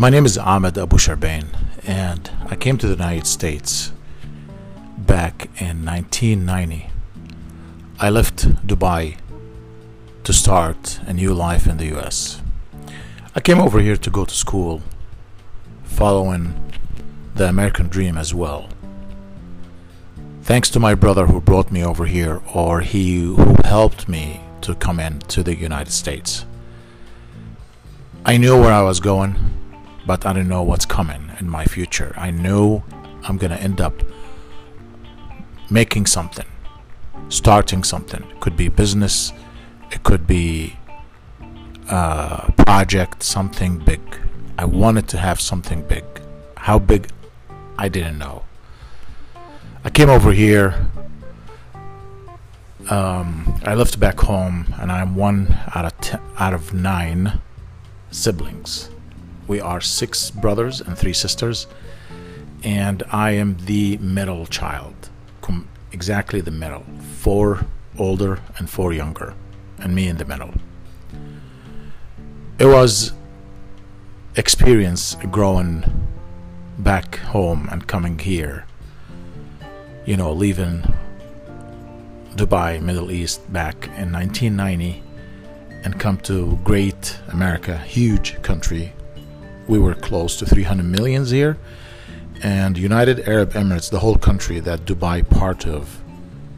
My name is Ahmed Abu Sharbain, and I came to the United States back in 1990. I left Dubai to start a new life in the US. I came over here to go to school, following the American dream as well. Thanks to my brother who brought me over here, or he who helped me to come in to the United States. I knew where I was going, but I don't know what's coming in my future. I know I'm going to end up making something, starting something. It could be business, it could be a project, something big. I wanted to have something big. How big, I didn't know. I came over here. Um, I lived back home, and I'm one out of ten, out of nine siblings. We are six brothers and three sisters, and I am the middle child, com- exactly the middle. Four older and four younger, and me in the middle. It was experience growing back home and coming here. You know, leaving Dubai, Middle East back in 1990 and come to great America, huge country. We were close to 300 millions here. And United Arab Emirates, the whole country that Dubai part of,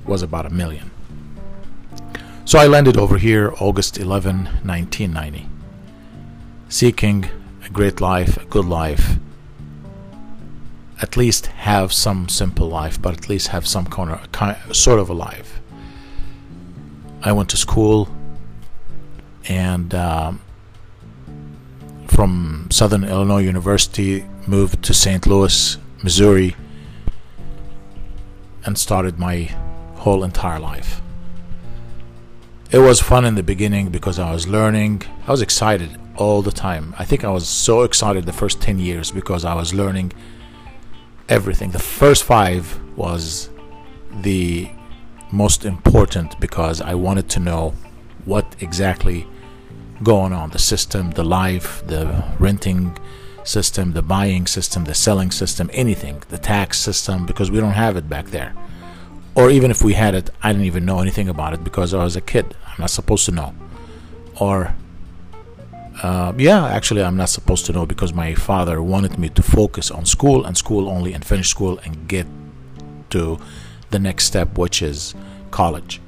was about a million. So I landed over here August 11, 1990, seeking a great life, a good life, at least have some simple life, but at least have some of, sort of a life. I went to school and um, from Southern Illinois University moved to St. Louis, Missouri, and started my whole entire life. It was fun in the beginning because I was learning. I was excited all the time. I think I was so excited the first 10 years because I was learning everything. The first five was the most important because I wanted to know what exactly going on the system the life the renting system the buying system the selling system anything the tax system because we don't have it back there. Or even if we had it i didn't even know anything about it because i was a kid. I'm not supposed to know. Or uh, yeah actually i'm not supposed to know because my father wanted me to focus on school and school only and finish school and get to the next step which is college